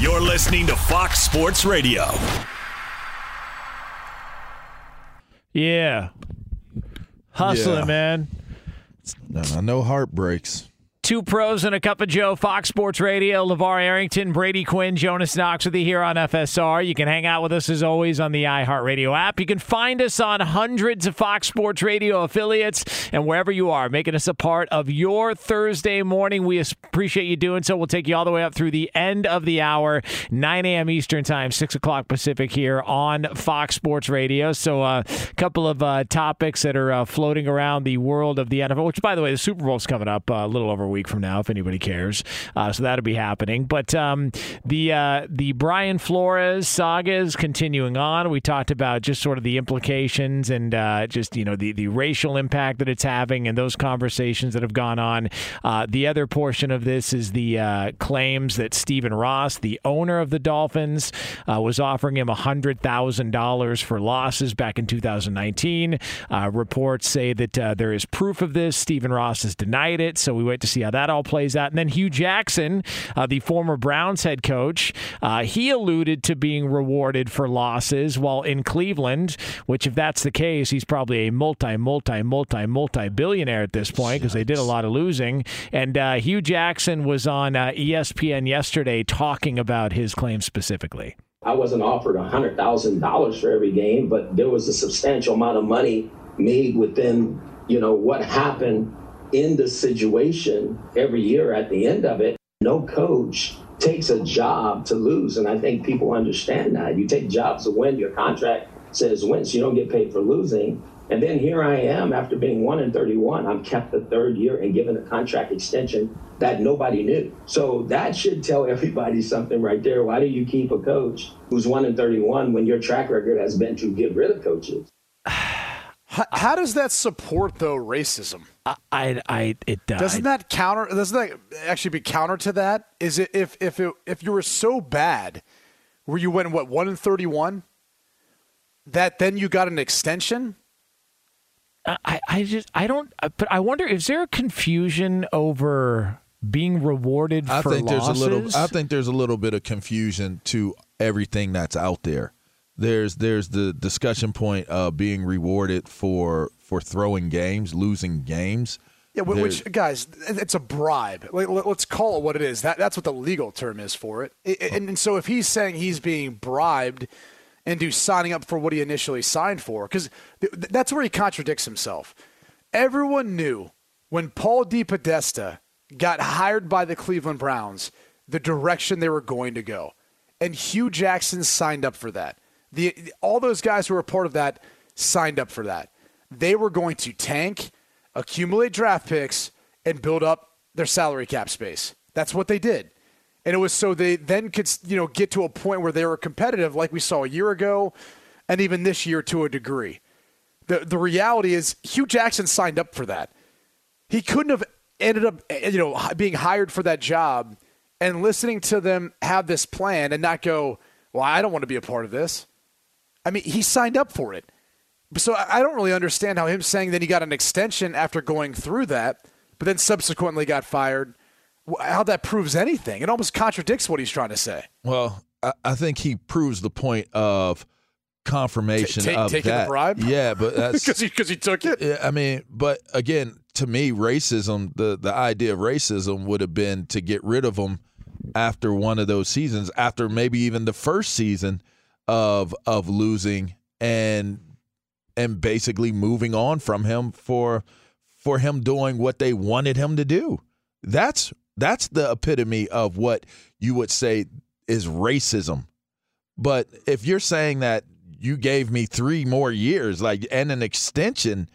You're listening to Fox Sports Radio. Yeah. Hustling, Yeah. man. No, no heartbreaks. Two pros and a cup of Joe, Fox Sports Radio, LaVar Arrington, Brady Quinn, Jonas Knox with you here on FSR. You can hang out with us as always on the iHeartRadio app. You can find us on hundreds of Fox Sports Radio affiliates and wherever you are, making us a part of your Thursday morning. We appreciate you doing so. We'll take you all the way up through the end of the hour, 9 a.m. Eastern Time, 6 o'clock Pacific here on Fox Sports Radio. So, a couple of uh, topics that are uh, floating around the world of the NFL, which, by the way, the Super Bowl's coming up uh, a little over a week from now, if anybody cares. Uh, so that'll be happening. But um, the uh, the Brian Flores saga is continuing on. We talked about just sort of the implications and uh, just you know the the racial impact that it's having and those conversations that have gone on. Uh, the other portion of this is the uh, claims that Stephen Ross, the owner of the Dolphins, uh, was offering him hundred thousand dollars for losses back in 2019. Uh, reports say that there is proof of this. Stephen Ross has denied it, so we wait to see how that all plays out. And then Hue Jackson, uh, the former Browns head coach, uh, he alluded to being rewarded for losses while in Cleveland. Which, if that's the case, he's probably a multi, multi, multi, multi billionaire at this point because they did a lot of losing. And uh, Hue Jackson was on uh, ESPN yesterday talking about his claim specifically. I wasn't offered $100,000 for every game, but there was a substantial amount of money made within, you know, what happened in the situation every year at the end of it. No coach takes a job to lose, and I think people understand that. You take jobs to win, your contract says win, so you don't get paid for losing. And then here I am after being 1 in 31. I'm kept the third year and given a contract extension that nobody knew. So that should tell everybody something right there. Why do you keep a coach who's 1 in 31 when your track record has been to get rid of coaches? How, how does that support, though, racism? I, I, I it does. Doesn't that counter? Doesn't that actually be counter to that? Is it if if it, if you were so bad, where you went what one in thirty one, that then you got an extension? I, I just I don't uh, but I wonder is there a confusion over being rewarded I for think there's a little. I think there's a little bit of confusion to everything that's out there. There's there's the discussion point of being rewarded for for throwing games, losing games. Yeah, which guys, it's a bribe. Let- Let's call it what it is. That that's what the legal term is for it. And, and so if he's saying he's being bribed into signing up for what he initially signed for, because th- that's where he contradicts himself. Everyone knew when Paul DePodesta got hired by the Cleveland Browns the direction they were going to go, and Hue Jackson signed up for that. The all those guys who were a part of that signed up for that. They were going to tank accumulate draft picks, and build up their salary cap space. That's what they did. And it was so they then could, you know, get to a point where they were competitive like we saw a year ago and even this year to a degree. The the reality is Hue Jackson signed up for that. He couldn't have ended up eh, you know being hired for that job and listening to them have this plan and not go, "Well, I don't want to be a part of this." I mean, he signed up for it. So I don't really understand how him saying that he got an extension after going through that, but then subsequently got fired, how that proves anything. It almost contradicts what he's trying to say. Well, I, think he proves the point of confirmation ta- of taking the that. bribe? Yeah, but that's Because he, 'cause he took it? Yeah, I mean, but again, to me, racism, the the idea of racism would have been to get rid of him after one of those seasons, after maybe even the first season of of losing and and basically moving on from him for for him doing what they wanted him to do. That's that's the epitome of what you would say is racism. But if you're saying that you gave me three more years, like and an extension,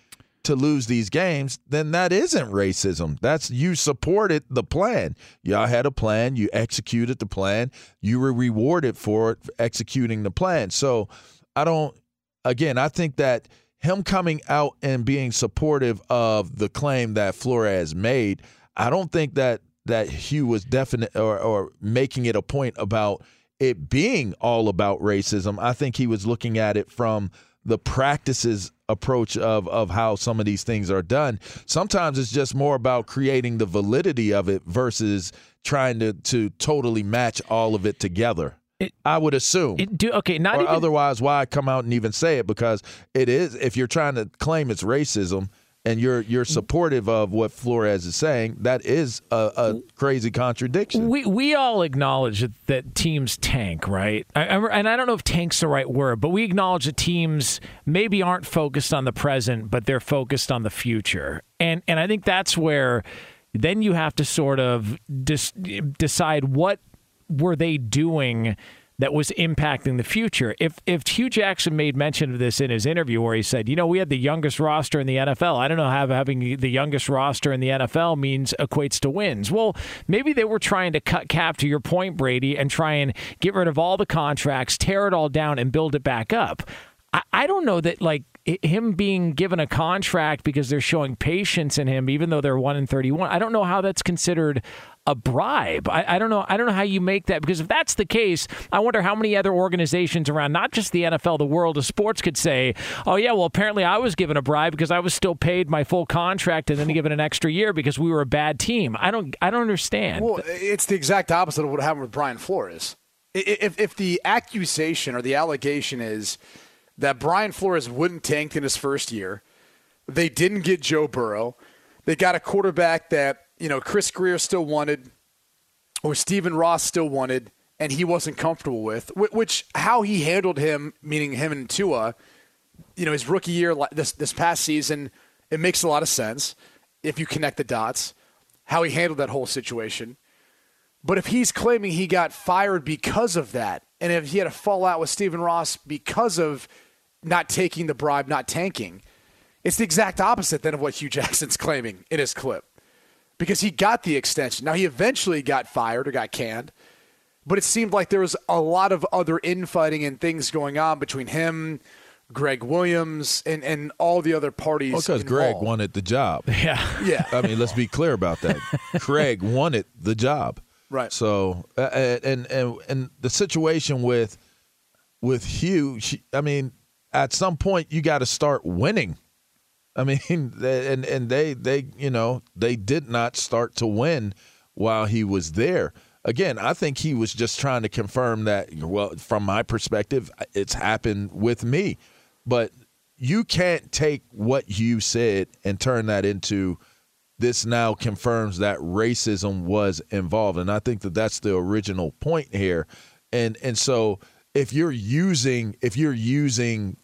to lose these games, then that isn't racism. That's you supported the plan. Y'all had a plan, you executed the plan, you were rewarded for executing the plan. So I don't again, I think that him coming out and being supportive of the claim that Flores made, I don't think that that Hue was definite or, or making it a point about it being all about racism. I think he was looking at it from the practices approach of of how some of these things are done. Sometimes it's just more about creating the validity of it versus trying to to totally match all of it together. It- I would assume. It do okay, not or even otherwise, why come out and even say it? Because it is. If you're trying to claim it's racism and you're you're supportive of what Flores is saying, that is a, a crazy contradiction. We we all acknowledge that, that teams tank, right? I, I, and I don't know if tank's the right word, but we acknowledge that teams maybe aren't focused on the present, but they're focused on the future. And and I think that's where then you have to sort of dis- decide what were they doing that was impacting the future. If if Hue Jackson made mention of this in his interview where he said, you know, we had the youngest roster in the NFL. I don't know how having the youngest roster in the NFL means equates to wins. Well, maybe they were trying to cut cap to your point, Brady, and try and get rid of all the contracts, tear it all down, and build it back up. I, I don't know that like him being given a contract because they're showing patience in him, even though they're one in thirty-one. I don't know how that's considered a bribe. I, I don't know. I don't know how you make that because if that's the case, I wonder how many other organizations around, not just the NFL, the world of sports, could say, "Oh yeah, well apparently I was given a bribe because I was still paid my full contract and then given an extra year because we were a bad team." I don't. I don't understand. Well, it's the exact opposite of what happened with Brian Flores. If, if the accusation or the allegation is that Brian Flores wouldn't tank in his first year, they didn't get Joe Burrow, they got a quarterback that you know Chris Grier still wanted, or Stephen Ross still wanted, and he wasn't comfortable with. Which how he handled him, meaning him and Tua, you know, his rookie year this this past season, it makes a lot of sense if you connect the dots. How he handled that whole situation. But if he's claiming he got fired because of that, and if he had a fallout with Stephen Ross because of not taking the bribe, not tanking, it's the exact opposite then of what Hue Jackson's claiming in his clip. Because he got the extension. Now he eventually got fired or got canned, but it seemed like there was a lot of other infighting and things going on between him, Gregg Williams, and, and all the other parties. Because Gregg wanted the job. yeah. Yeah. I mean, let's be clear about that. Craig wanted the job. Right. So, uh, and and and the situation with with Hue, she, I mean, at some point you got to start winning. I mean, and and they they you know they did not start to win while he was there. Again, I think he was just trying to confirm that. Well, from my perspective, it's happened with me, but you can't take what you said and turn that into this now confirms that racism was involved and i think that that's the original point here and and so if you're using if you're using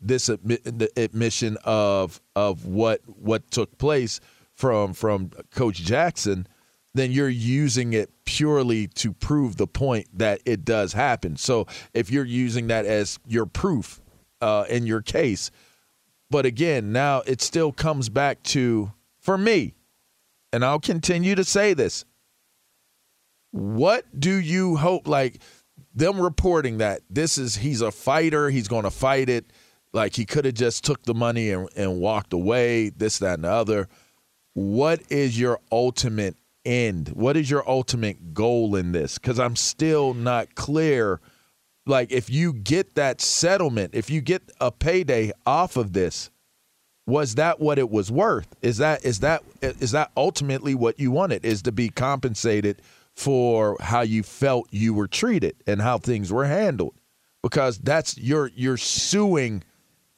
this admi- admission of of what what took place from from coach Jackson then you're using it purely to prove the point that it does happen. So if you're using that as your proof uh, in your case but again now it still comes back to for me and I'll continue to say this what do you hope like them reporting that this is he's a fighter he's going to fight it like he could have just took the money and, and walked away this that and the other. What is your ultimate end? What is your ultimate goal in this? Because i'm still not clear. Like if you get that settlement if you get a payday off of this was that what it was worth? Is that is that is that ultimately what you wanted is to be compensated for how you felt you were treated and how things were handled? Because that's you're you're suing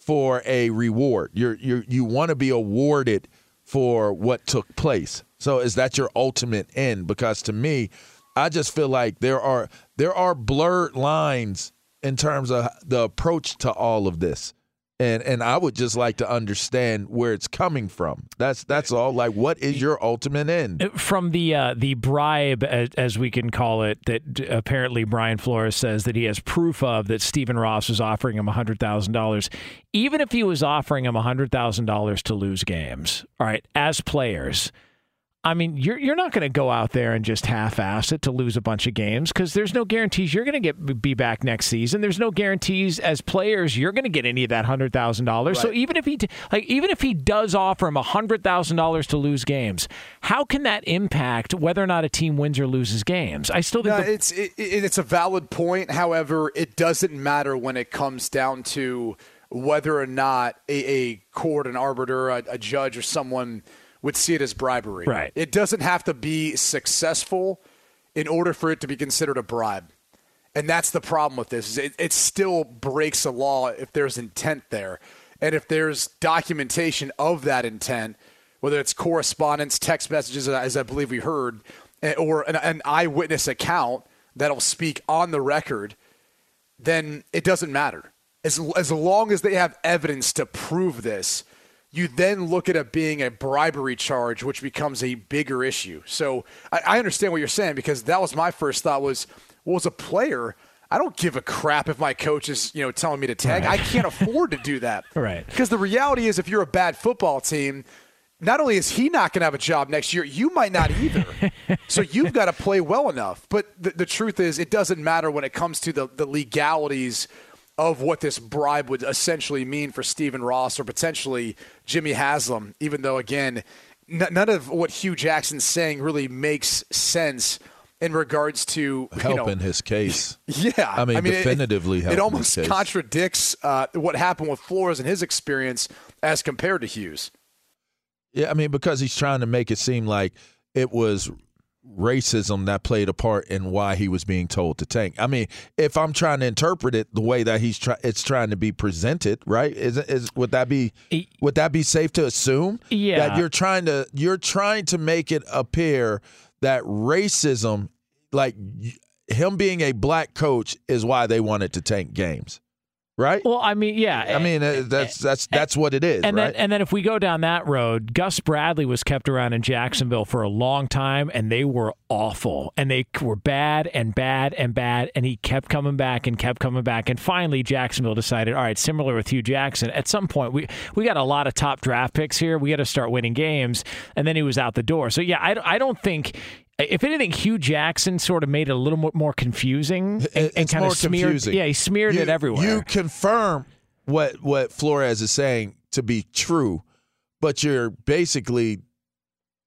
for a reward. You're you you want to be awarded for what took place. So is that your ultimate end? Because to me i just feel like there are there are blurred lines in terms of the approach to all of this and and I would just like to understand where it's coming from. That's that's all. Like, what is your ultimate end? From the uh, the bribe, as, as, we can call it, that apparently Brian Flores says that he has proof of that Stephen Ross was offering him hundred thousand dollars. Even if he was offering him hundred thousand dollars to lose games, all right, as players I mean, you're you're not going to go out there and just half-ass it to lose a bunch of games because there's no guarantees you're going to get be back next season. There's no guarantees as players you're going to get any of that hundred thousand right. dollars. So even if he like even if he does offer him hundred thousand dollars to lose games, how can that impact whether or not a team wins or loses games? I still think no, the- it's it, it's a valid point. However, it doesn't matter when it comes down to whether or not a, a court, an arbiter, a, a judge, or someone would see it as bribery. Right. It doesn't have to be successful in order for it to be considered a bribe. And that's the problem with this. It, it still breaks a law if there's intent there. And if there's documentation of that intent, whether it's correspondence, text messages, as I believe we heard, eh, or an, an eyewitness account that'll speak on the record, then it doesn't matter. As, as long as they have evidence to prove this, you then look at it being a bribery charge, which becomes a bigger issue. So I, I understand what you're saying because that was my first thought was, well, as a player, I don't give a crap if my coach is, you know, telling me to tag. Right. I can't afford to do that. Right. Because the reality is if you're a bad football team, not only is he not going to have a job next year, you might not either. so you've got to play well enough. But the, the truth is, it doesn't matter when it comes to the, the legalities – of what this bribe would essentially mean for Stephen Ross or potentially Jimmy Haslam, even though, again, n- none of what Hue Jackson's saying really makes sense in regards to helping know, his case. Yeah, I mean, I mean definitively, it, it almost contradicts uh, what happened with Flores and his experience as compared to Hue's. Yeah, I mean, because he's trying to make it seem like it was racism that played a part in why he was being told to tank. I mean, if I'm trying to interpret it the way that he's trying, it's trying to be presented, right? Is is would that be would that be safe to assume? Yeah, that you're trying to you're trying to make it appear that racism, like him being a black coach, is why they wanted to tank games right? Well, I mean, yeah. I mean, uh, that's that's that's what it is, and right? Then, and then if we go down that road, Gus Bradley was kept around in Jacksonville for a long time, and they were awful, and they were bad and bad and bad, and he kept coming back and kept coming back, and finally Jacksonville decided, all right, similar with Hue Jackson, at some point we we got a lot of top draft picks here, we got to start winning games, and then he was out the door. So yeah, I I don't think if anything, Hue Jackson sort of made it a little more confusing and, and kind of smeared. Confusing. Yeah, he smeared you, it everywhere. You confirm what what Flores is saying to be true, but you're basically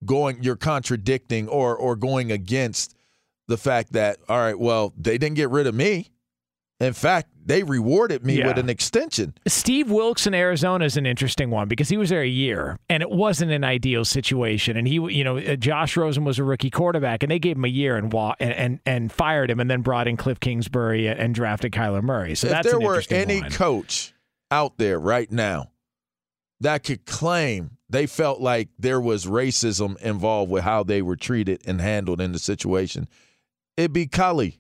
going, you're contradicting or or going against the fact that all right, well, they didn't get rid of me. In fact, they rewarded me yeah. with an extension. Steve Wilks in Arizona is an interesting one because he was there a year and it wasn't an ideal situation. And he, you know, uh, Josh Rosen was a rookie quarterback and they gave him a year and and and, fired him and then brought in Cliff Kingsbury and drafted Kyler Murray. So if that's there were any coach out there right now that could claim they felt like there was racism involved with how they were treated and handled in the situation, it'd be Culley.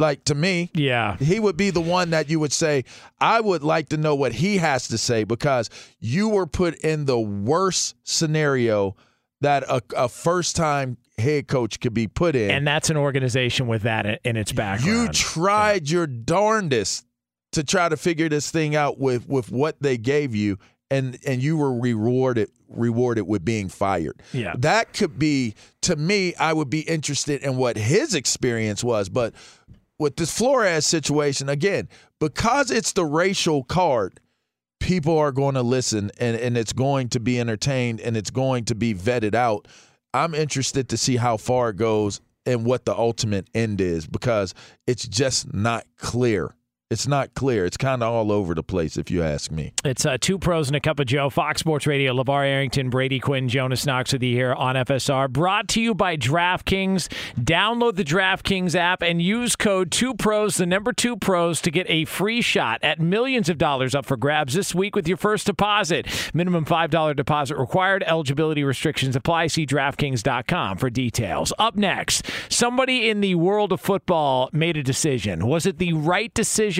Like to me, yeah, he would be the one that you would say, I would like to know what he has to say because you were put in the worst scenario that a, a first time head coach could be put in. And that's an organization with that in its background. You tried yeah. your darndest to try to figure this thing out with, with what they gave you and and you were rewarded rewarded with being fired. Yeah. That could be to me I would be interested in what his experience was, but with this Flores situation, again, because it's the racial card, people are going to listen and, and it's going to be entertained and it's going to be vetted out. I'm interested to see how far it goes and what the ultimate end is because it's just not clear it's not clear. It's kind of all over the place, if you ask me. It's uh, two pros and a cup of Joe. Fox Sports Radio. LaVar Arrington, Brady Quinn, Jonas Knox with you here on FSR. Brought to you by DraftKings. Download the DraftKings app and use code two pros, the number two pros, to get a free shot at millions of dollars up for grabs this week with your first deposit. Minimum five dollar deposit required. Eligibility restrictions apply. See DraftKings.com for details. Up next, somebody in the world of football made a decision. Was it the right decision?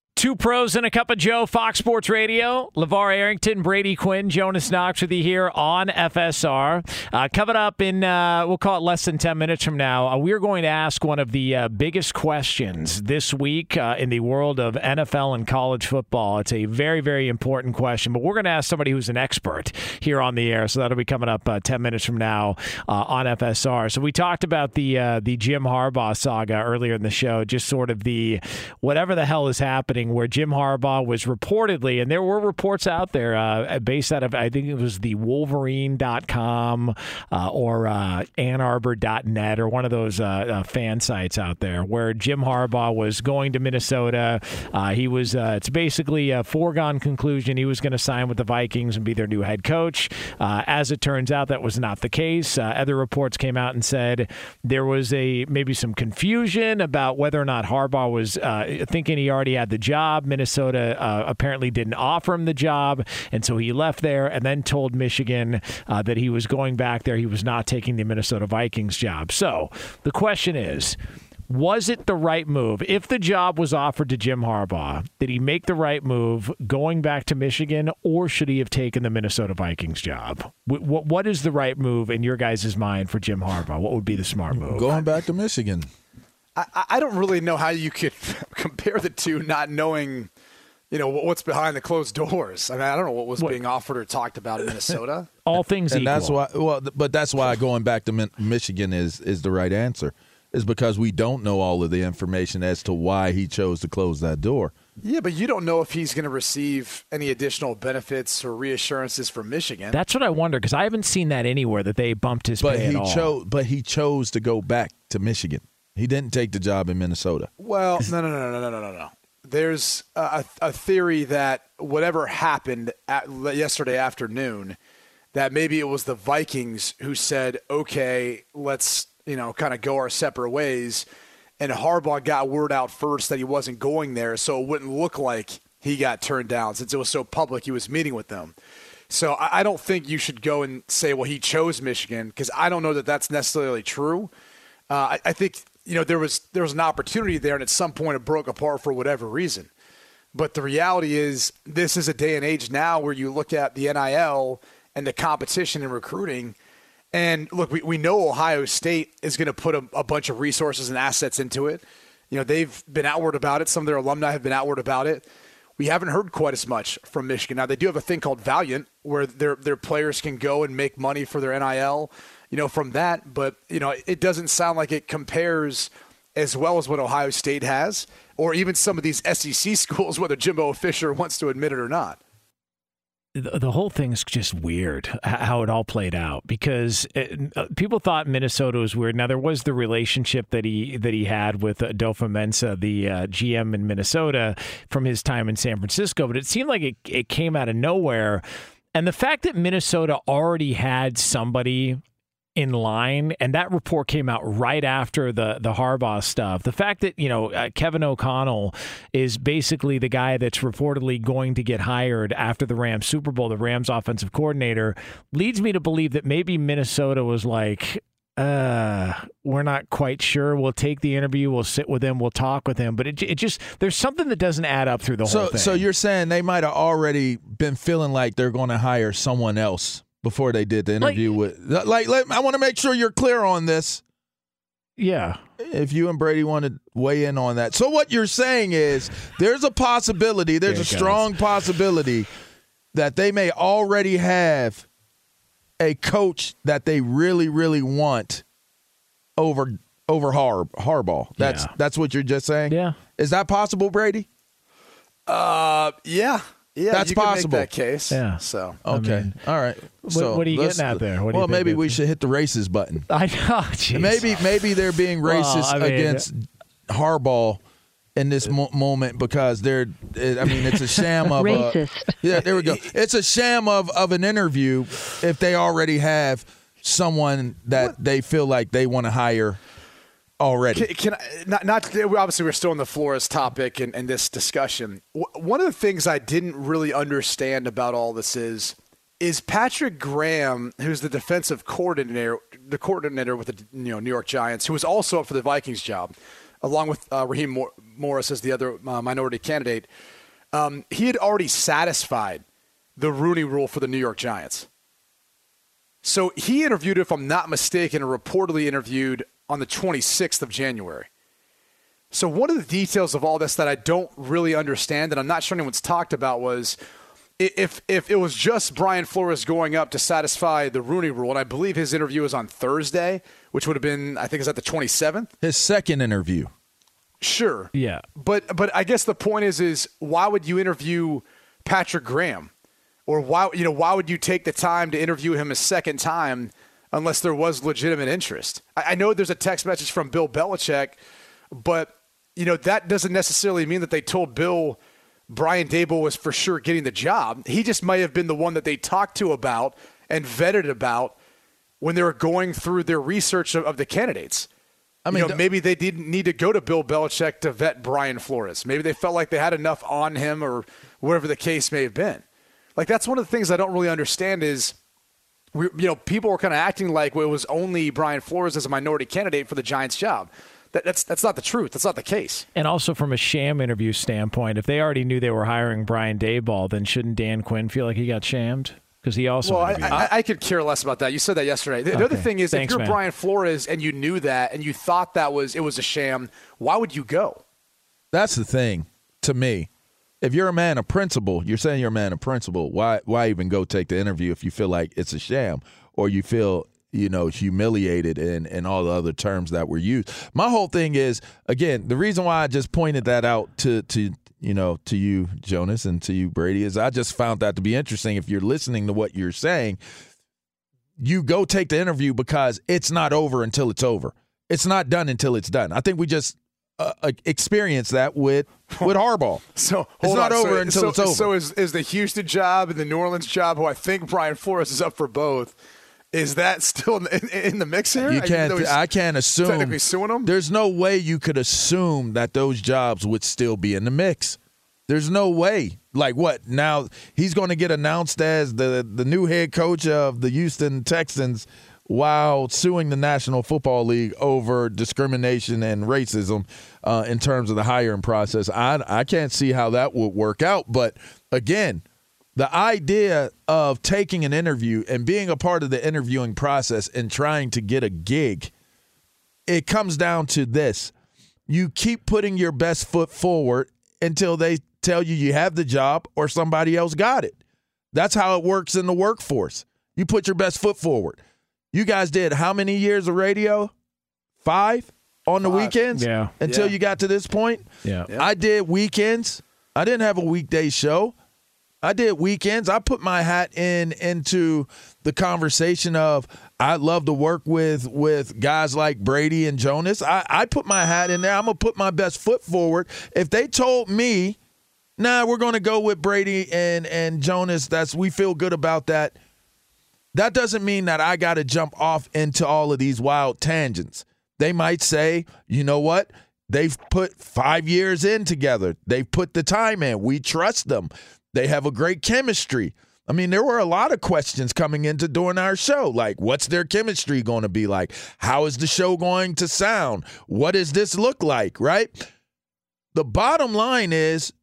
Two pros and a cup of Joe, Fox Sports Radio. LaVar Arrington, Brady Quinn, Jonas Knox with you here on FSR. Uh, coming up in, uh, we'll call it less than 10 minutes from now, uh, we're going to ask one of the uh, biggest questions this week uh, in the world of NFL and college football. It's a very, very important question, but we're going to ask somebody who's an expert here on the air. So that'll be coming up uh, 10 minutes from now on FSR. So we talked about the, the Jim Harbaugh saga earlier in the show, just sort of the whatever the hell is happening where Jim Harbaugh was reportedly, and there were reports out there uh, based out of, I think it was the Wolverine.com uh, or uh, Ann Arbor.net or one of those uh, uh, fan sites out there where Jim Harbaugh was going to Minnesota. Uh, he was, uh, it's basically a foregone conclusion. He was going to sign with the Vikings and be their new head coach. as it turns out, that was not the case. other reports came out and said there was a maybe some confusion about whether or not Harbaugh was thinking he already had the job job. Minnesota uh, apparently didn't offer him the job, and so he left there and then told Michigan uh, that he was going back there. He was not taking the Minnesota Vikings job. So the question is. Was it the right move? If the job was offered to Jim Harbaugh, did he make the right move going back to Michigan, or should he have taken the Minnesota Vikings job? What, is the right move in your guys' mind for Jim Harbaugh? What would be the smart move? Going back to Michigan. I, I don't really know how you could compare the two, not knowing, you know, what's behind the closed doors. I mean, I don't know what was what? being offered or talked about in Minnesota. All things and equal. that's why. Well, but that's why going back to Michigan is is the right answer. Is because we don't know all of the information as to why he chose to close that door. Yeah, but you don't know if he's going to receive any additional benefits or reassurances from Michigan. That's what I wonder because I haven't seen that anywhere that they bumped his but pay he chose, but he chose to go back to Michigan. He didn't take the job in Minnesota. Well, no, no, no, no, no, no, no. no. There's a, a theory that whatever happened at, yesterday afternoon, that maybe it was the Vikings who said, "Okay, let's you know kind of go our separate ways," and Harbaugh got word out first that he wasn't going there, so it wouldn't look like he got turned down since it was so public he was meeting with them. So I don't think you should go and say, "Well, he chose Michigan," because I don't know that that's necessarily true. Uh, I, I, think you know, there was there was an opportunity there, and at some point it broke apart for whatever reason. But the reality is, this is a day and age now where you look at the NIL and the competition in recruiting. And look, we, we know Ohio State is going to put a, a bunch of resources and assets into it. You know, they've been outward about it. Some of their alumni have been outward about it. We haven't heard quite as much from Michigan. Now, they do have a thing called Valiant where their, their players can go and make money for their NIL you know, from that. But, you know, it doesn't sound like it compares as well as what Ohio State has, or even some of these SEC schools, whether Jimbo Fisher wants to admit it or not. The, whole thing's just weird how it all played out because it, uh, people thought Minnesota was weird. Now there was the relationship that he that he had with Adofo-Mensah, the uh, GM in Minnesota, from his time in San Francisco, but it seemed like it, it came out of nowhere. And the fact that Minnesota already had somebody in line, and that report came out right after the the Harbaugh stuff. The fact that you know uh, Kevin O'Connell is basically the guy that's reportedly going to get hired after the Rams Super Bowl, the Rams offensive coordinator, leads me to believe that maybe Minnesota was like. Uh, we're not quite sure. We'll take the interview. We'll sit with him. We'll talk with him. But it, it just there's something that doesn't add up through the so, whole thing. So you're saying they might have already been feeling like they're going to hire someone else before they did the interview like, with like let, I want to make sure you're clear on this. Yeah. If you and Brady want to weigh in on that. So what you're saying is there's a possibility, there's there a strong possibility that they may already have a coach that they really really want over over Har Harbaugh. That's yeah. that's what you're just saying? Yeah. Is that possible, Brady? Uh yeah. Yeah, that's possible. that case. Yeah. So okay, I mean, all right. So what, are you getting at there? well, maybe we should hit the races button. I know. Geez. Maybe maybe they're being racist well, I mean, against Harbaugh in this mo- moment because they're. I mean, it's a sham of racist. A, yeah, there we go. It's a sham of of an interview if they already have someone that what? they feel like they want to hire already. Can, can I, not, not obviously we're still on the Flores topic and, and this discussion. W- one of the things I didn't really understand about all this is is Patrick Graham, who's the defensive coordinator, the coordinator with the you know New York Giants, who was also up for the Vikings job, along with uh, Raheem Mor- Morris as the other uh, minority candidate. Um, he had already satisfied the Rooney Rule for the New York Giants. So he interviewed, if I'm not mistaken, or reportedly interviewed on the 26th of January. So one of the details of all this that I don't really understand, and I'm not sure anyone's talked about, was if if it was just Brian Flores going up to satisfy the Rooney Rule, and I believe his interview was on Thursday, which would have been, I think, is that the 27th. His second interview. Sure. Yeah. But but I guess the point is is why would you interview Patrick Graham? Or why you know, why would you take the time to interview him a second time unless there was legitimate interest? I, I know there's a text message from Bill Belichick, but you know, that doesn't necessarily mean that they told Bill Brian Daboll was for sure getting the job. He just might have been the one that they talked to about and vetted about when they were going through their research of, of the candidates. I mean, you know, maybe they didn't need to go to Bill Belichick to vet Brian Flores. Maybe they felt like they had enough on him, or whatever the case may have been. Like that's one of the things I don't really understand is, we, you know, people were kind of acting like it was only Brian Flores as a minority candidate for the Giants job. That, that's that's not the truth. That's not the case. And also from a sham interview standpoint, if they already knew they were hiring Brian Daboll, then shouldn't Dan Quinn feel like he got shammed? Because he also. Well, I, I, I, could care less about that. You said that yesterday. The, okay. other thing is, Thanks, if you're man. Brian Flores and you knew that and you thought that was it was a sham, why would you go? That's the thing to me. If you're a man of principle, you're saying you're a man of principle. Why why even go take the interview if you feel like it's a sham or you feel you know, humiliated and, and all the other terms that were used. My whole thing is, again, the reason why I just pointed that out to, to you know, to you, Jonas, and to you, Brady, is I just found that to be interesting. If you're listening to what you're saying, you go take the interview because it's not over until it's over. It's not done until it's done. I think we just uh, uh experience that with with Harbaugh. So it's not on. over so, until so, it's over. So is is the Houston job and the New Orleans job, who I think Brian Flores is up for both is that still in the, in the mix here? You can't. I can't assume. Technically suing them. There's no way you could assume that those jobs would still be in the mix. There's no way. Like what? Now he's going to get announced as the the new head coach of the Houston Texans while suing the National Football League over discrimination and racism uh, in terms of the hiring process. I I can't see how that would work out. But again, the idea of taking an interview and being a part of the interviewing process and trying to get a gig, it comes down to this. You keep putting your best foot forward until they tell you you have the job or somebody else got it. That's how it works in the workforce. You put your best foot forward. You guys did how many years of radio? Five on the Five. weekends? Yeah. Until yeah. you got to this point? Yeah. yeah. I did weekends. I didn't have a weekday show. I did weekends. I put my hat in into the conversation of I love to work with with guys like Brady and Jonas. I, I put my hat in there. I'm gonna put my best foot forward. If they told me, nah, we're gonna go with Brady and and Jonas, that's we feel good about that. That doesn't mean that I gotta jump off into all of these wild tangents. They might say, you know what? They've put five years in together. They've put the time in. We trust them. They have a great chemistry. I mean, there were a lot of questions coming into doing our show. Like, what's their chemistry going to be like? How is the show going to sound? What does this look like? Right? The bottom line is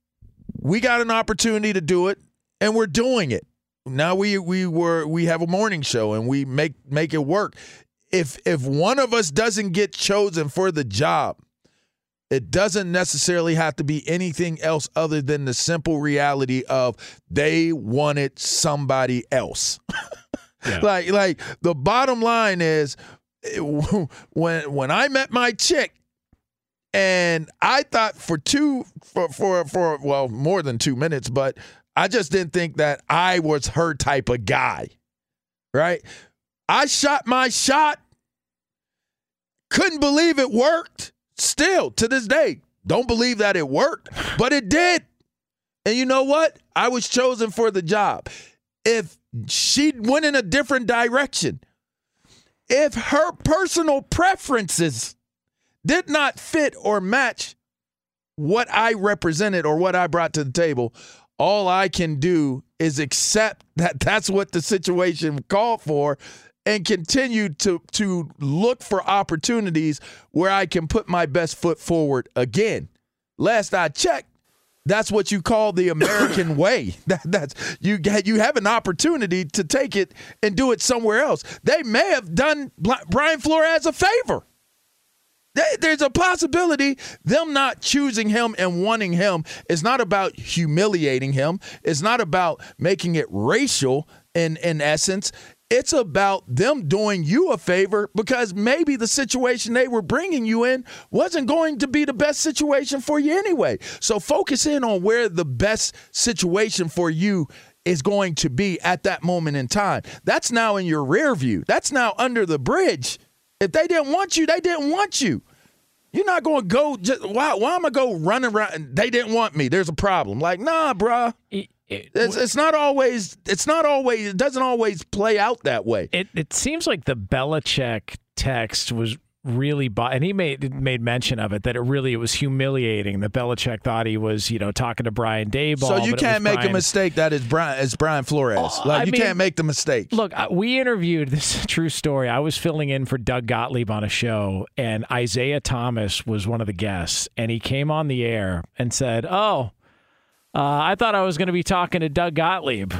we got an opportunity to do it and we're doing it. Now we we were we have a morning show and we make make it work. If if one of us doesn't get chosen for the job, it doesn't necessarily have to be anything else other than the simple reality of they wanted somebody else. Yeah. like like the bottom line is when when I met my chick and I thought for two for for for well more than 2 minutes but I just didn't think that I was her type of guy. Right? I shot my shot. Couldn't believe it worked Still to this day, don't believe that it worked, but it did. And you know what? I was chosen for the job. If she went in a different direction, if her personal preferences did not fit or match what I represented or what I brought to the table, all I can do is accept that that's what the situation called for and continue to to look for opportunities where I can put my best foot forward again. Last I checked, that's what you call the American way. That, that's you you have an opportunity to take it and do it somewhere else. They may have done Brian Flores a favor. There's a possibility them not choosing him and wanting him is not about humiliating him. It's not about making it racial in in essence. It's about them doing you a favor because maybe the situation they were bringing you in wasn't going to be the best situation for you anyway. So focus in on where the best situation for you is going to be at that moment in time. That's now in your rear view. That's now under the bridge. If they didn't want you, they didn't want you. You're not going to go just why why am I go running around they didn't want me. There's a problem. Like, nah, bruh. It, it, it's, it's not always it's not always it doesn't always play out that way. It it seems like the Belichick text was really bu- and he made made mention of it that it really it was humiliating that Belichick thought he was you know talking to Brian Daboll. So you can't make Brian. a mistake that is Brian is Brian Flores. Oh, like I you mean, can't make the mistake. Look, we interviewed this true story. I was filling in for Doug Gottlieb on a show, and Isaiah Thomas was one of the guests, and he came on the air and said, "Oh, uh, I thought I was going to be talking to Doug Gottlieb."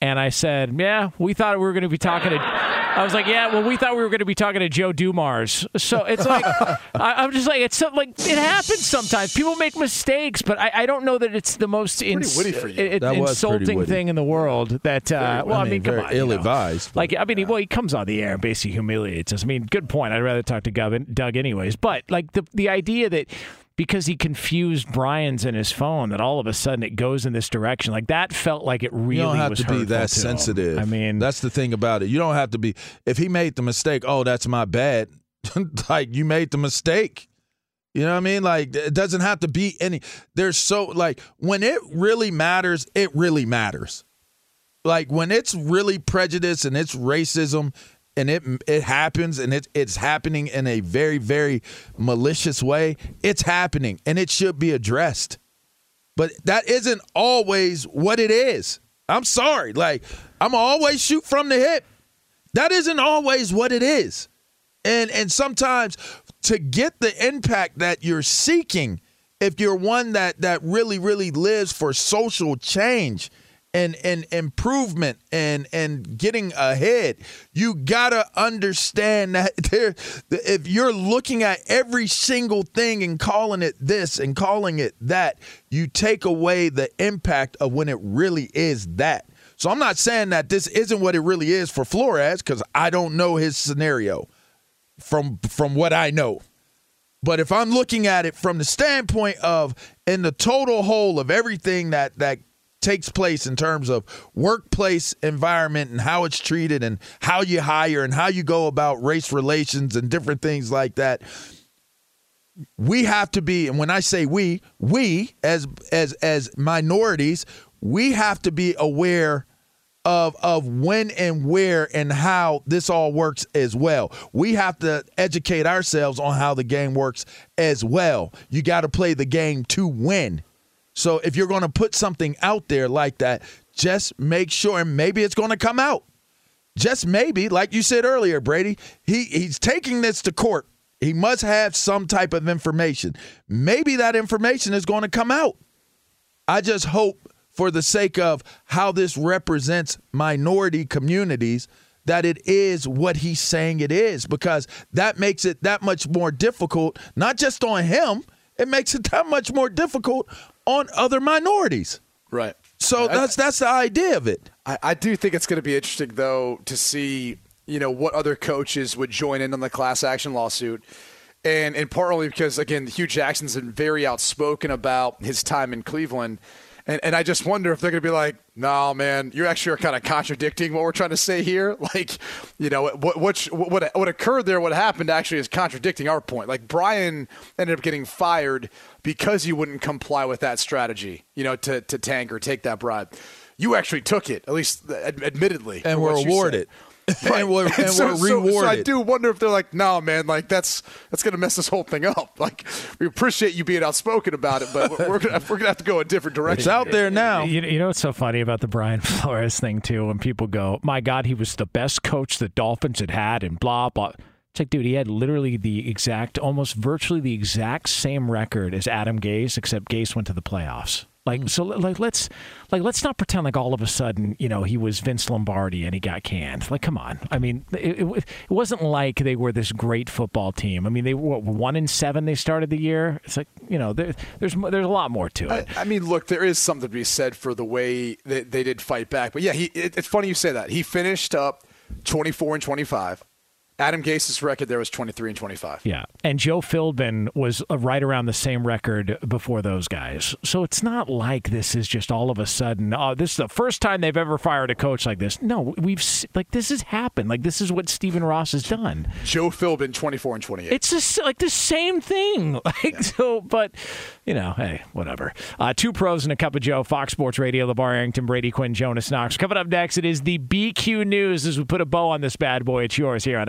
And I said, "Yeah, we thought we were going to be talking to." I was like, yeah, well, we thought we were going to be talking to Joe Dumars. So it's like, I, am just like, it's like, it happens sometimes. People make mistakes, but I, I don't know that it's the most ins- it, insulting thing in the world that, uh, well, I mean, I mean come on. ill advised. Like, I mean, yeah. well, he comes on the air and basically humiliates us. I mean, good point. I'd rather talk to Doug anyways. But, like, the, the idea that, because he confused Brian's in his phone that all of a sudden it goes in this direction. Like that felt like it really you don't have to be that sensitive. I mean, that's the thing about it. You don't have to be. If he made the mistake, oh, that's my bad. like you made the mistake. You know what I mean? Like it doesn't have to be any. There's so like when it really matters, it really matters. Like when it's really prejudice and it's racism and it it happens and it, it's happening in a very very malicious way. It's happening and it should be addressed. But that isn't always what it is. I'm sorry like i'm always shoot from the hip. That isn't always what it is. And and sometimes to get the impact that you're seeking if you're one that that really really lives for social change and and improvement and and getting ahead. You gotta understand that there if you're looking at every single thing and calling it this and calling it that you take away the impact of when it really is that. So i'm not saying that this isn't what it really is for flores because i don't know his scenario from from what i know. But if I'm looking at it from the standpoint of in the total whole of everything that that takes place in terms of workplace environment and how it's treated and how you hire and how you go about race relations and different things like that we have to be and when i say we we as as as minorities we have to be aware of of when and where and how this all works as well. We have to educate ourselves on how the game works as well. You got to play the game to win. So if you're going to put something out there like that, just make sure, and maybe it's going to come out. Just maybe, like you said earlier, Brady, he, he's taking this to court. He must have some type of information. Maybe that information is going to come out. I just hope, for the sake of how this represents minority communities, that it is what he's saying it is, because that makes it that much more difficult, not just on him, it makes it that much more difficult on other minorities. Right. So that's that's the idea of it. I, I do think it's going to be interesting though to see you know what other coaches would join in on the class action lawsuit. And, and partly because again Hue Jackson's been very outspoken about his time in Cleveland and, and I just wonder if they're going to be like, no, man, you actually are kind of contradicting what we're trying to say here. Like, you know, what, what, what, what occurred there, what happened actually is contradicting our point. Like, Brian ended up getting fired because he wouldn't comply with that strategy, you know, to, to tank or take that bribe. You actually took it, at least uh, admittedly. And were awarded. and we're, and so, we're so- so I do wonder if they're like, no, man, like that's that's gonna mess this whole thing up. Like we appreciate you being outspoken about it, but we're gonna we're gonna have to go a different direction. it's out there now. You, you know what's so funny about the Brian Flores thing too? When people go, "My God, he was the best coach the Dolphins had had," and blah blah. It's like, dude, he had literally the exact, almost virtually the exact same record as Adam Gase, except Gase went to the playoffs. Like, so, like, let's, like, let's not pretend like all of a sudden, you know, he was Vince Lombardi and he got canned. Like, come on. I mean, it, it, it wasn't like they were this great football team. I mean, they were one in seven. They started the year. It's like, you know, there, there's there's a lot more to it. I, I mean, look, there is something to be said for the way they, they did fight back. But yeah, he, it, it's funny you say that. He finished up 24 and 25. Adam Gase's record there was 23 and 25. Yeah. And Joe Philbin was uh, right around the same record before those guys. So it's not like this is just all of a sudden, oh, this is the first time they've ever fired a coach like this. No, we've, like, this has happened. Like, this is what Stephen Ross has done. Joe Philbin 24 and 28. It's just like the same thing. Like, so, but, you know, hey, whatever. Uh, two pros and a cup of Joe, Fox Sports Radio, LaVar Arrington, Brady Quinn, Jonas Knox. Coming up next, it is the BQ News as we put a bow on this bad boy. It's yours here on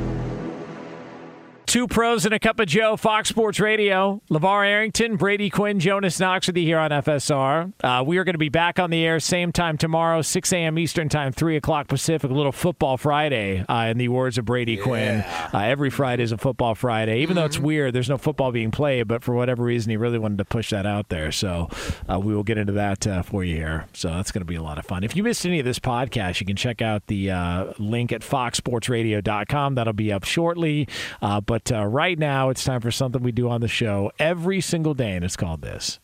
Two pros and a cup of Joe, Fox Sports Radio. LaVar Arrington, Brady Quinn, Jonas Knox with you here on FSR. Uh, we are going to be back on the air same time tomorrow, 6 a.m. Eastern Time, 3 o'clock Pacific. A little football Friday, uh, in the words of Brady Quinn. Uh, every Friday is a football Friday. Even though it's weird, there's no football being played, but for whatever reason, he really wanted to push that out there. So uh, we will get into that uh, for you here. So that's going to be a lot of fun. If you missed any of this podcast, you can check out the uh, link at foxsportsradio.com. That'll be up shortly. Uh, but uh, right now, it's time for something we do on the show every single day, and it's called this.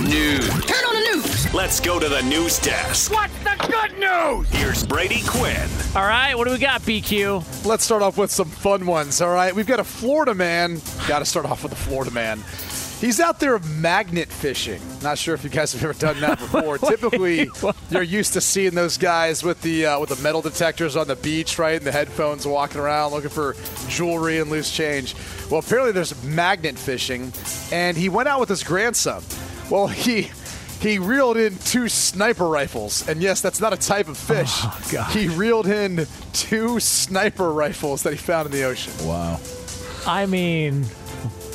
News. Turn on the news. Let's go to the news desk. What's the good news? Here's Brady Quinn. All right, what do we got, BQ? Let's start off with some fun ones. All right, we've got a Florida man. Got to start off with the Florida man. He's out there magnet fishing. Not sure if you guys have ever done that before. Typically, you're used to seeing those guys with the uh, with the metal detectors on the beach, right, and the headphones walking around looking for jewelry and loose change. Well, apparently there's magnet fishing, and he went out with his grandson. Well, he he reeled in two sniper rifles, and yes, that's not a type of fish. Oh, He reeled in two sniper rifles that he found in the ocean. Wow. I mean,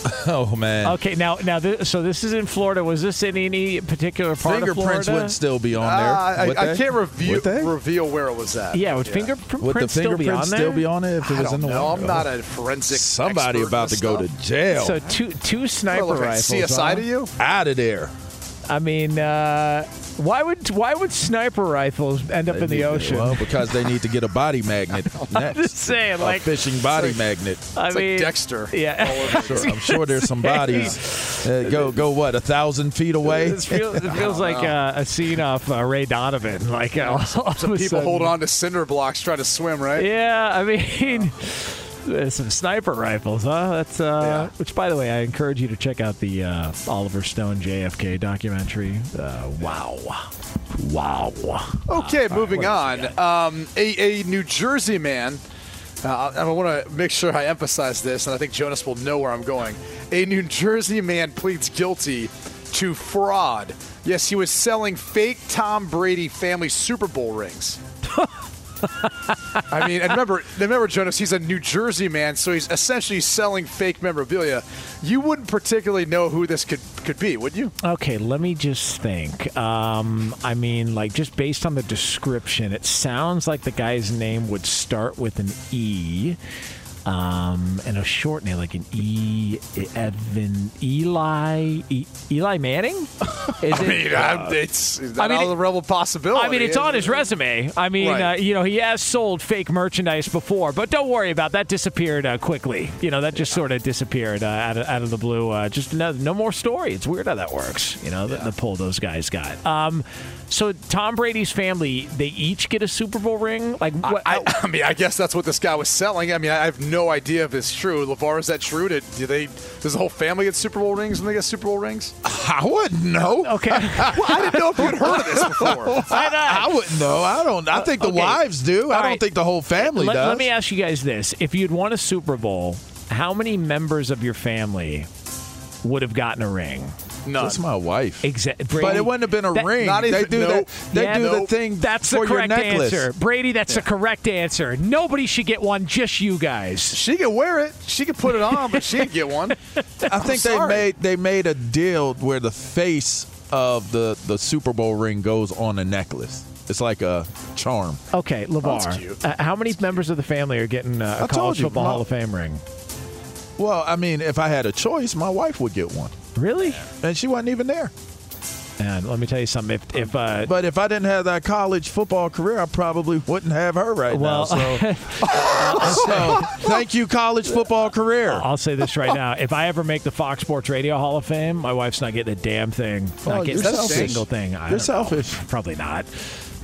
Oh man. okay, now, now, th- so this is in Florida. Was this in any particular part of Fingerprints wouldn't still be on there. Uh, I, I can't reveal reveal where it was at. yeah, would fingerprints Would the still be on fingerprints there? still be on it if it I was don't in the know. water? I'm not a forensic. Somebody about to this go to jail. So two two sniper What, look like rifles. CSI huh? to you? Out of there. I mean, uh, why would why would sniper rifles end up in the ocean? Well, because they need to get a body magnet next. Just saying, a like, fishing body magnet. I It's mean, like Dexter. Yeah. Sure, I'm sure there's some bodies. Uh, go go what a thousand feet away. It feels, it feels like uh, a scene off uh, Ray Donovan. Like uh, all of People sudden- hold on to cinder blocks trying to swim, right? Yeah, I mean, uh, some sniper rifles, huh? That's uh, Yeah. which, by the way, I encourage you to check out the uh, Oliver Stone JFK documentary. Uh, wow, wow. Okay, moving what on. Um, a, a New Jersey man. Uh, I want to make sure I emphasize this, and I think Jonas will know where I'm going. A New Jersey man pleads guilty to fraud. Yes, he was selling fake Tom Brady family Super Bowl rings. I mean, and remember, remember, Jonas, he's a New Jersey man, so he's essentially selling fake memorabilia. You wouldn't particularly know who this could could be, would you? Okay, let me just think. Um, I mean, like, just based on the description, it sounds like the guy's name would start with an E. um, and a short name like an E. Evan Eli e, Eli Manning. Is I mean, uh, it's, not I mean, out of the realm of possibility. I mean, it's on his resume. I mean, Right. uh, you know, he has sold fake merchandise before, but don't worry about that. Disappeared uh, quickly. You know, that just sort of disappeared uh, out, of, out of the blue. Uh, just no, no more story. It's weird how that works. You know, the, the pull those guys got. Um, so Tom Brady's family, they each get a Super Bowl ring. Like, what? I, I mean, I guess that's what this guy was selling. I mean, I have no idea if it's true. LaVar, is that true? Did, do they? Does the whole family get Super Bowl rings when they get Super Bowl rings? I wouldn't know. okay. well, I didn't know if you'd heard of this before. I, I wouldn't know. I don't. I think the Okay. wives do. I don't right. think the whole family let, does. let me ask you guys this: If you'd won a Super Bowl, how many members of your family would have gotten a ring? None. That's my wife. Exactly. But it wouldn't have been a That- ring. not they do nope. that. They Yeah, do the nope. thing That's the for your correct necklace. answer. Brady, that's the correct answer. Nobody should get one, just you guys. She could wear it. She could put it on, but she didn't get one. I think they made they made a deal where the face of the the Super Bowl ring goes on a necklace. It's like a charm. Okay, That's LaVar, cute. uh, how many members of the family are getting uh, a college football Hall of Fame ring? Well, I mean, if I had a choice, my wife would get one, Really? and she wasn't even there. And let me tell you something. If, if uh, But if I didn't have that college football career, I probably wouldn't have her right Well- now. So, so thank you, college football career. I'll say this right now: if I ever make the Fox Sports Radio Hall of Fame, my wife's not getting a damn thing. Oh, Not getting a selfish. single thing. I You're don't know. selfish. Probably not.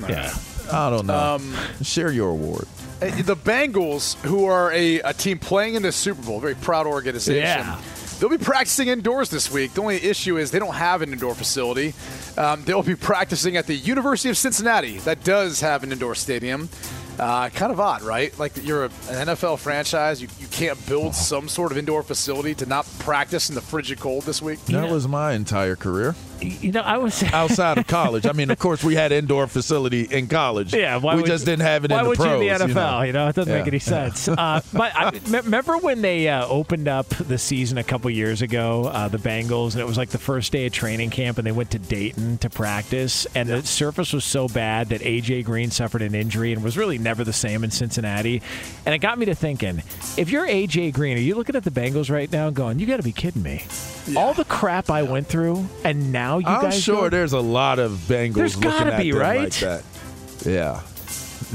Yeah. I don't know. Um, Share your award. The Bengals, who are a, a team playing in the Super Bowl, very proud organization. Yeah. They'll be practicing indoors this week. The only issue is they don't have an indoor facility. Um, they'll be practicing at the University of Cincinnati. That does have an indoor stadium. Uh, kind of odd, right? Like you're a, an NFL franchise, you, you can't build some sort of indoor facility to not practice in the frigid cold this week. That was my entire career You know, I was. outside of college. I mean, of course, we had indoor facility in college. Yeah, why we would just didn't have it why in the would pros. you in the NFL? You know? it doesn't make any sense. uh, but I, me- remember when they uh, opened up the season a couple years ago, uh, the Bengals, and it was like the first day of training camp, and they went to Dayton to practice, and the surface was so bad that AJ Green suffered an injury and was really never the same in Cincinnati. And it got me to thinking: if you're AJ Green, are you looking at the Bengals right now, and going, "You got to be kidding me"? All the crap I went through, and now you I'm guys sure go- there's a lot of Bengals There's looking gotta at be, them right? like that. Yeah.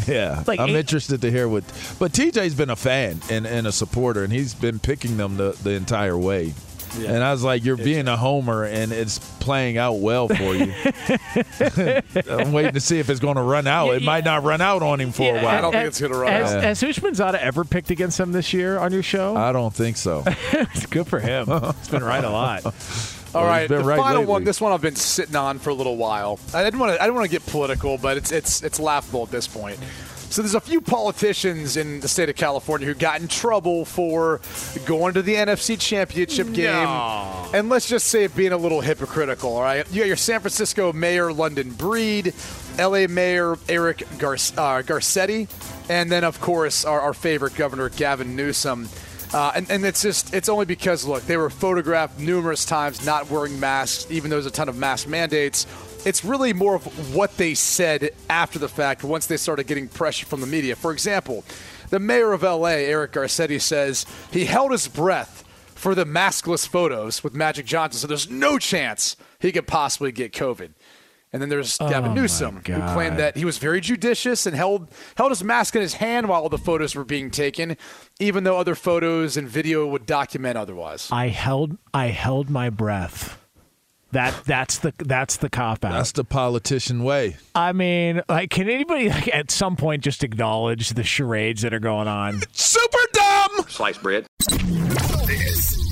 Yeah, Like I'm eight- interested to hear what. But TJ's been a fan and, and a supporter, and he's been picking them the, the entire way. And I was like, "You're being a homer, and it's playing out well for you." I'm waiting to see if it's going to run out. Yeah, it yeah. might not run out on him for a while. I don't think it's gonna run has, out. Has Houshmandzadeh ever picked against him this year on your show? I don't think so. It's good for him. It's been right a lot. All right, the right final lately. one. This one I've been sitting on for a little while. I didn't want to. I didn't want to get political, but it's it's it's laughable at this point. So there's a few politicians in the state of California who got in trouble for going to the NFC Championship game, and let's just say it being a little hypocritical. All right, you got your San Francisco Mayor London Breed, L.A. Mayor Eric Gar- uh, Garcetti, and then of course our, our favorite governor Gavin Newsom. Uh, and, and it's just, it's only because, look, they were photographed numerous times not wearing masks, even though there's a ton of mask mandates. It's really more of what they said after the fact once they started getting pressure from the media. For example, the mayor of LA, Eric Garcetti, says he held his breath for the maskless photos with Magic Johnson, so there's no chance he could possibly get COVID. And then there's oh Gavin Oh, my Newsom, who claimed that he was very judicious and held held his mask in his hand while all the photos were being taken, even though other photos and video would document otherwise. I held I held my breath. That that's the that's the cop out. That's the politician way. I mean, like, can anybody like at some point just acknowledge the charades that are going on? Super dumb. Sliced bread. This